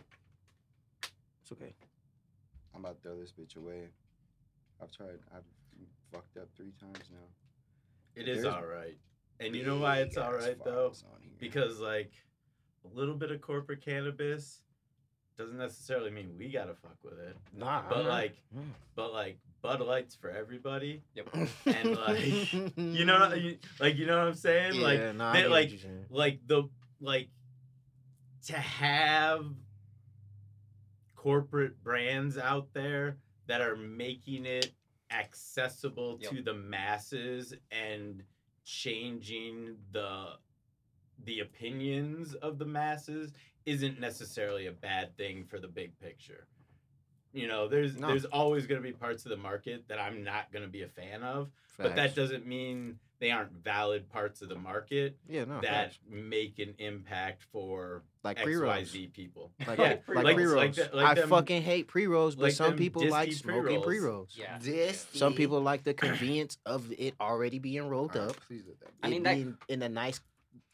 it's okay. I'm about to throw this bitch away. I've tried. I've fucked up three times now. It is There's all right. And you know why it's Big all ass right though? files on here. Because like a little bit of corporate cannabis doesn't necessarily mean we gotta fuck with it. Nah, But I'm like, Mm. but like Bud Light's for everybody. Yep. And like, you know, like you know what I'm saying? yeah, like, nah, they- like, like the like to have corporate brands out there that are making it accessible Yep. to the masses and changing the the opinions of the masses isn't necessarily a bad thing for the big picture. You know, there's No. there's always going to be parts of the market that I'm not going to be a fan of, but that doesn't mean they aren't valid parts of the market yeah, no, that facts. make an impact for like pre rolls. XYZ people. Like, Yeah, like, pre-rolls. pre rolls. Like the- like I them- fucking hate pre rolls, but like some them people like smoking pre-rolls. pre rolls. Yeah. Some people like the convenience of it already being rolled Alright, up. please let that. I it mean, that- being in a nice,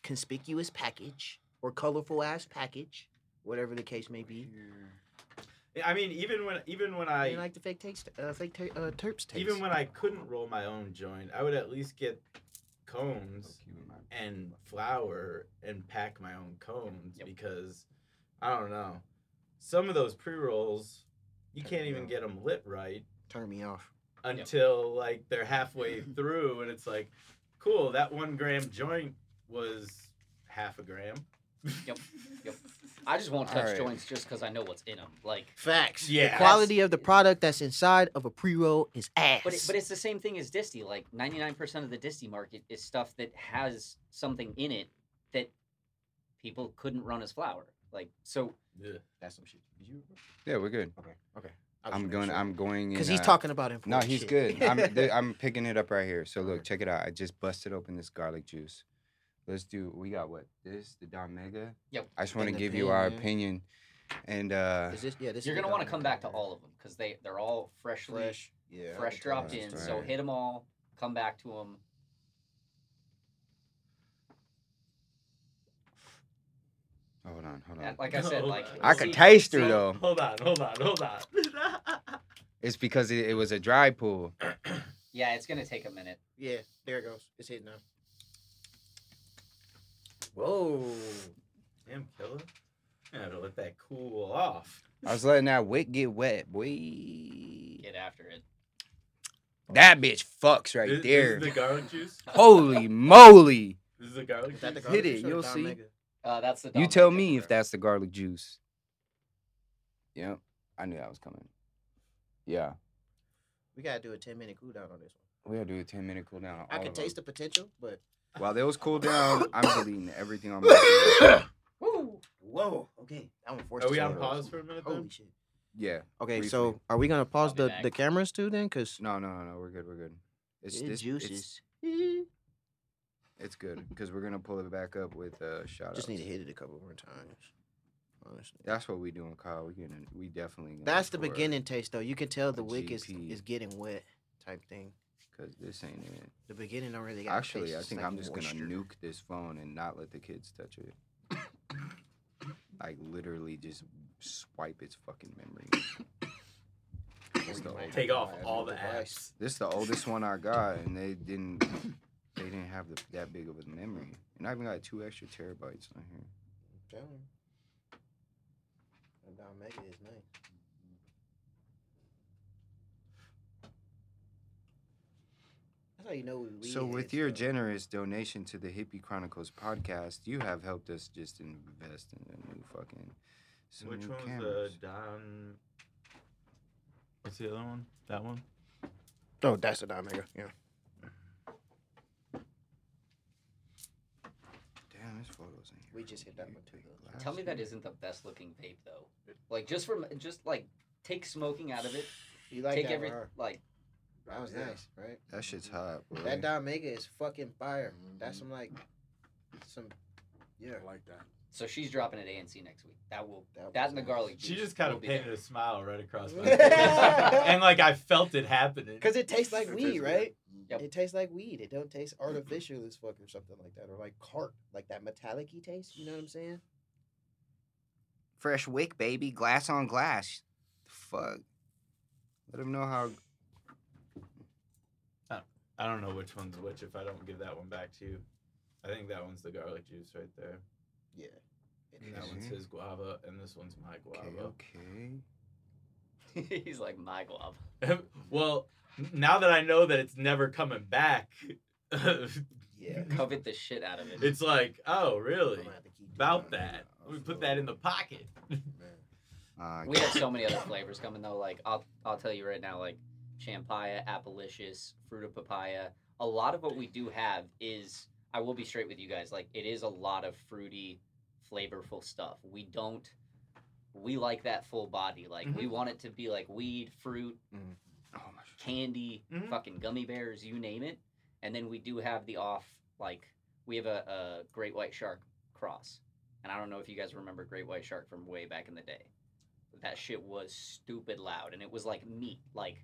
conspicuous package or colorful ass package, whatever the case may be. I mean, even when even when I I like the fake taste, uh, fake ta- uh, terps taste. even when I couldn't roll my own joint, I would at least get cones and flour and pack my own cones Yep. because I don't know. Some of those pre rolls, you Check can't even out. get them lit right turn me off. until like they're halfway through, and it's like, cool, that one gram joint was half a gram. Yep. Yep. I just won't touch Alright. joints just because I know what's in them. Like, Facts. Yeah. The quality of the product that's inside of a pre roll is ass. but it, but it's the same thing as Disty. Like, ninety nine percent of the Disty market is stuff that has something in it that people couldn't run as flour. Like, so Ugh. that's some shit. Did you? Yeah, we're good. Okay. Okay. I'm going. I'm going. because in, he's uh, talking about him. No, he's good. I'm th- I'm picking it up right here. So look, check it out. I just busted open this garlic juice. Let's do. We got what? This the Don Mega. Yep. I just want to give you our opinion. opinion, and uh, Is this, yeah, this you're is gonna want to come back to all of them because they they're all freshly here. fresh, fresh. Yeah. dropped That's in. So right. hit them all. Come back to them. hold on, hold on. Like I said, like. I see- could taste her though. Hold on, hold on, hold on. It's because it, it was a dry pool. Yeah, it's gonna take a minute. Yeah, there it goes. It's hitting now. Whoa. Damn killer. I had to let that cool off. I was letting that wick get wet, boy. Get after it. That bitch fucks right This, there. this is the garlic juice. Holy moly! This is the garlic Is that the juice. Hit garlic it, juice or the you'll see. Uh, that's the. You tell me if that's the garlic juice. Yep, I knew that was coming. Yeah, We gotta do a ten minute cool down on this one. we gotta do a ten minute cool down. on I all can of them. taste the potential, but While those cool down, I'm deleting everything on my. Woo! whoa, okay, that one forced Are us we to on go. pause for a minute Holy then? shit. yeah. Okay, Briefly. so are we gonna pause I'll be the, back. the cameras too then? Cause No, no, no, no. We're good. We're good. It's it this. It's, juices. it's good because we're gonna pull it back up with uh, shout Just need to hit it a couple more times. Honestly. That's what we doing, Kyle. We getting. We definitely. Gonna That's the record, beginning taste though. You can tell the a wick is GP. is getting wet type thing. Cause this ain't it. The beginning don't really got Actually, I think like I'm just gonna nuke this phone and not let the kids touch it. like literally just swipe its fucking memory. This the, Might old- Take off to buy a all the device. apps. this the oldest one I got, and they didn't. They didn't have the, that big of a memory, and I even got two extra terabytes on here. I'm telling you. The Don Mega is nice. That's how you know we So, weed with your though. generous donation to the Hippy Chronicles podcast, you have helped us just invest in a new fucking. Some Which new one's uh, cameras. the Don? What's the other one? That one? Oh, that's the Don Mega. Yeah. Damn, this photos in here. We just hit that one too, though. Tell me that isn't the best looking vape though. Like just from just like take smoking out of it. You like take that every like That was Yeah. nice, right? That shit's hot, boy. That Don Mega is fucking fire. That's Mhm. some like some. Yeah. I like that. so she's dropping at ANC next week. That will That that was and the nice. garlic She just kind of be painted there. a smile right across my face, and like I felt it happening. Cause it tastes like It weed, tastes right? Yep. It tastes like weed. It don't taste artificial as fuck or something like that, or like cart, like that metallic-y taste. You know what I'm saying? Fresh wick, baby. Glass on glass. Fuck. Let him know how. I don't know which one's which if I don't give that one back to you. I think that one's the garlic juice right there. Yeah. And that one's his guava, and this one's my Okay, guava. okay. He's like my glove. well, now that I know that it's never coming back, Yeah. Covet the shit out of it. it's like, oh, really? gonna have to keep About that. Let me put that in the pocket. Uh, we have so many other flavors coming though. Like I'll I'll tell you right now, like champaya, appalicious, fruit of papaya. A lot of what we do have is I will be straight with you guys. Like it is a lot of fruity, flavorful stuff. We don't we like that full body. Like we want it to be like weed, fruit, oh my candy, Mhm. fucking gummy bears, you name it. And then we do have the off, like, we have a, a great white shark cross. And I don't know if you guys remember great white shark from way back in the day. That shit was stupid loud. And it was like meat, like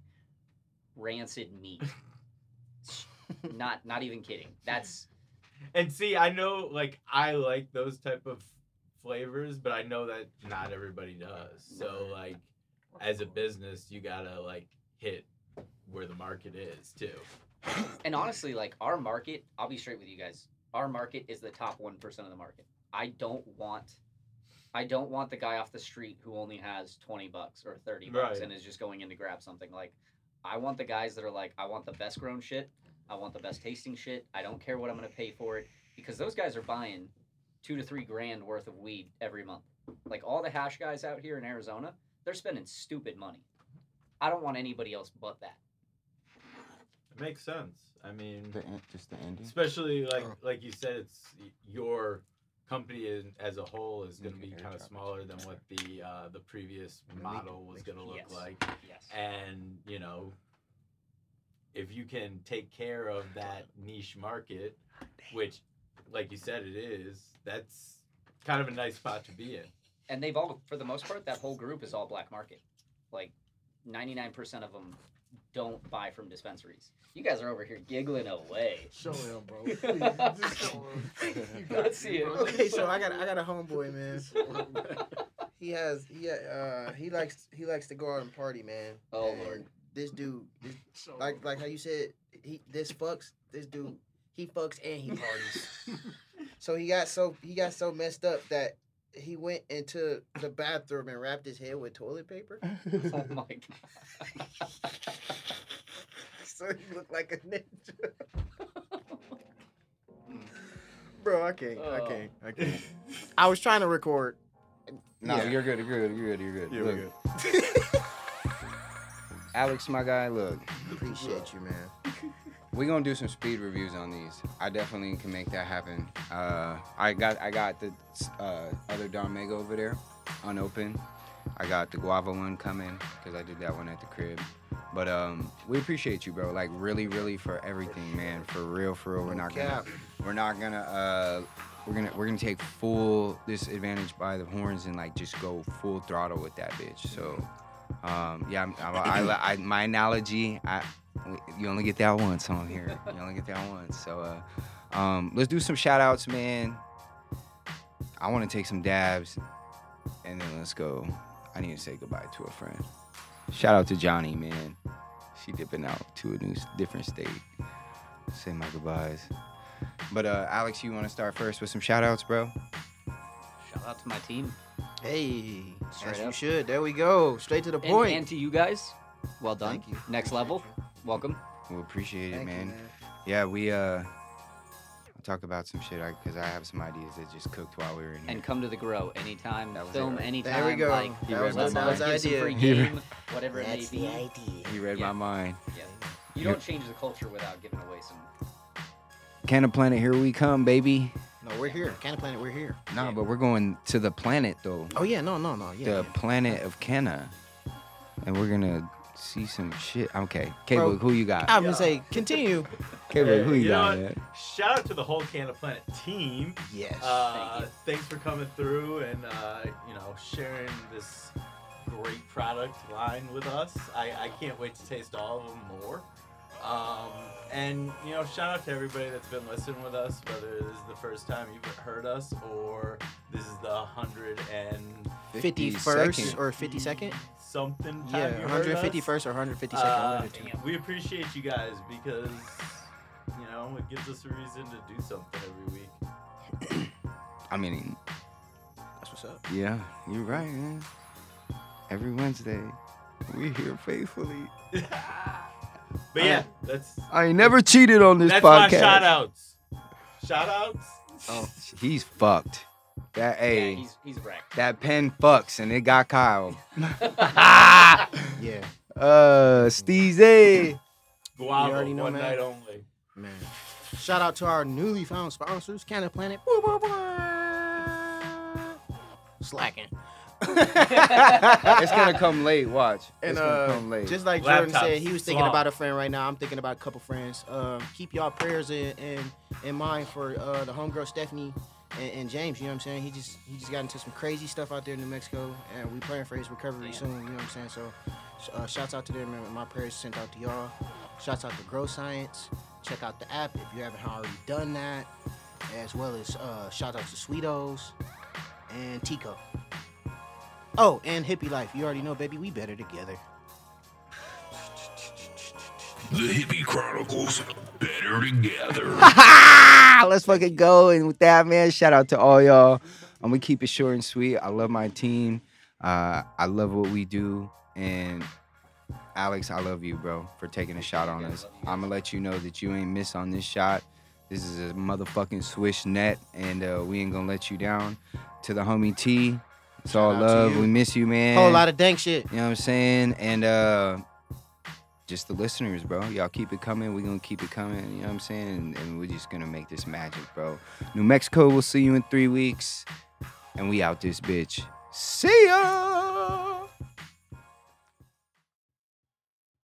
rancid meat. not not even kidding. That's And see, I know, like, I like those type of flavors, but I know that not everybody does. So, like, as a business, you gotta like hit where the market is too. and honestly, like our market, I'll be straight with you guys. Our market is the top one percent of the market. I don't want I don't want the guy off the street who only has twenty bucks or thirty bucks Right. and is just going in to grab something. Like I want the guys that are like, I want the best grown shit, I want the best tasting shit, I don't care what I'm gonna pay for it. Because those guys are buying two to three grand worth of weed every month. Like all the hash guys out here in Arizona, they're spending stupid money. I don't want anybody else but that. It makes sense. I mean, The just the ending. especially like Oh. like you said, it's your company in, as a whole is going to be kind of smaller than what the uh, the previous model was going to look Yes. like. Yes. and you know if you can take care of that niche market which like you said it is that's kind of a nice spot to be in and they've all for the most part that whole group is all black market like 99% of them don't buy from dispensaries you guys are over here giggling away Show him, bro. Please, just show him. You got Let's see it. Okay, so I got I got a homeboy, man. He has he uh he likes he likes to go out and party, man. Oh, And Lord. This dude, this, Show like him. like how you said, he this fucks. This dude, he fucks and he parties. so he got so he got so messed up that he went into the bathroom and wrapped his head with toilet paper. oh my god so he looked like a ninja. Bro, I can't. I Oh. can't. I can't. I was trying to record. No, Yeah. you're good. You're good. You're good. You're good. Yeah, look, we're good. Alex, my guy. Look, Appreciate you, man. We gonna do some speed reviews on these. I definitely can make that happen. Uh, I got I got the uh, other Don Mega over there, unopened. I got the guava one coming because I did that one at the crib. But um, we appreciate you, bro. Like really, really for everything, man. For real, for real. We're not gonna we're not gonna uh we're gonna we're gonna take full this advantage by the horns and like just go full throttle with that bitch. So um yeah, I'm, I, I, I, my analogy, I you only get that once on here. You only get that once. So uh um let's do some shout outs, man. I want to take some dabs and then let's go. I need to say goodbye to a friend. Shout out to Johnny, man. She dipping out to a new different state. Say my goodbyes. But uh, Alex, you want to start first with some shout outs, bro? shout out to my team Hey, Straight as you should. There we go. Straight to the and, point. and to you guys well done Thank you. next level welcome We appreciate it, Thank you, man. Yeah, we uh, I'll talk about some shit because I, have some ideas that just cooked while we were in here. and come to the grow anytime That was film it, right? anytime There we go. like He that read was, my let's, mind. was the let's get some idea. free game whatever it may That's be the idea. you read Yeah. my mind. Yeah. You don't change the culture without giving away some. Cannaplanet, here we come, baby. No, we're here. Cannaplanet, we're here. Nah, Yeah. but we're going to the planet though. Oh yeah, no, no, no, yeah. the yeah. planet of Kenna, and we're gonna see some shit. Okay, K Bro, Book, who you got? I was gonna say, continue. K Book, who you, You know got, what? man? shout out to the whole Cannaplanet team Yes. uh, Thank you. thanks for coming through and uh, you know sharing this great product line with us I, I can't wait to taste all of them more um, and you know shout out to everybody that's been listening with us whether this is the first time you've heard us or this is the 100 and 51st 52nd. or 52nd? Something time Yeah, you heard us. 151st or 152nd. Uh, one of the two. we appreciate you guys because you know it gives us a reason to do something every week I mean, That's what's up. Yeah, you're right, man. Every Wednesday, we here faithfully. But yeah, that's I ain't never cheated on this that's my podcast. shout outs. Shout outs? Oh, he's fucked. That Yeah, hey, he's he's wrecked. that pen fucks, and it got Kyle. Yeah, uh, Steezy. Guava, You already know, one man. night only. man. Shout out to our newly found sponsors, Cannaplanet. Slacking. it's gonna come late. Watch. And it's uh, gonna come late. just like Jordan Laptops, said, he was thinking slop. about a friend right now. I'm thinking about a couple friends. Um, keep y'all prayers in in, in mind for uh, the homegirl Stephanie and, and James. You know what I'm saying? He just he just got into some crazy stuff out there in New Mexico, and we praying for his recovery Damn. soon. You know what I'm saying? So, uh, shouts out to them, and my prayers sent out to y'all. Shouts out to Grow Science. Check out the app if you haven't already done that, as well as uh, shout out to Sweetos and Tico. Oh, and Hippie Life. You already know, baby. We better together. The Hippy Chronicles better together. Let's fucking go. And with that, man, shout out to all y'all. I'm gonna keep it short and sweet. I love my team. Uh, I love what we do. And Alex, I love you, bro, for taking a shot on us. I'm gonna let you know that you ain't miss on this shot. This is a motherfucking swish net, and uh, we ain't gonna let you down. To the homie T, it's all Shout out to love. you. We miss you, man. Whole lot of dank shit. You know what I'm saying? And uh just the listeners, bro. Y'all keep it coming. We're gonna keep it coming. You know what I'm saying? And, and we're just gonna make this magic, bro. New Mexico, we'll see you in three weeks. And we out this bitch. See ya!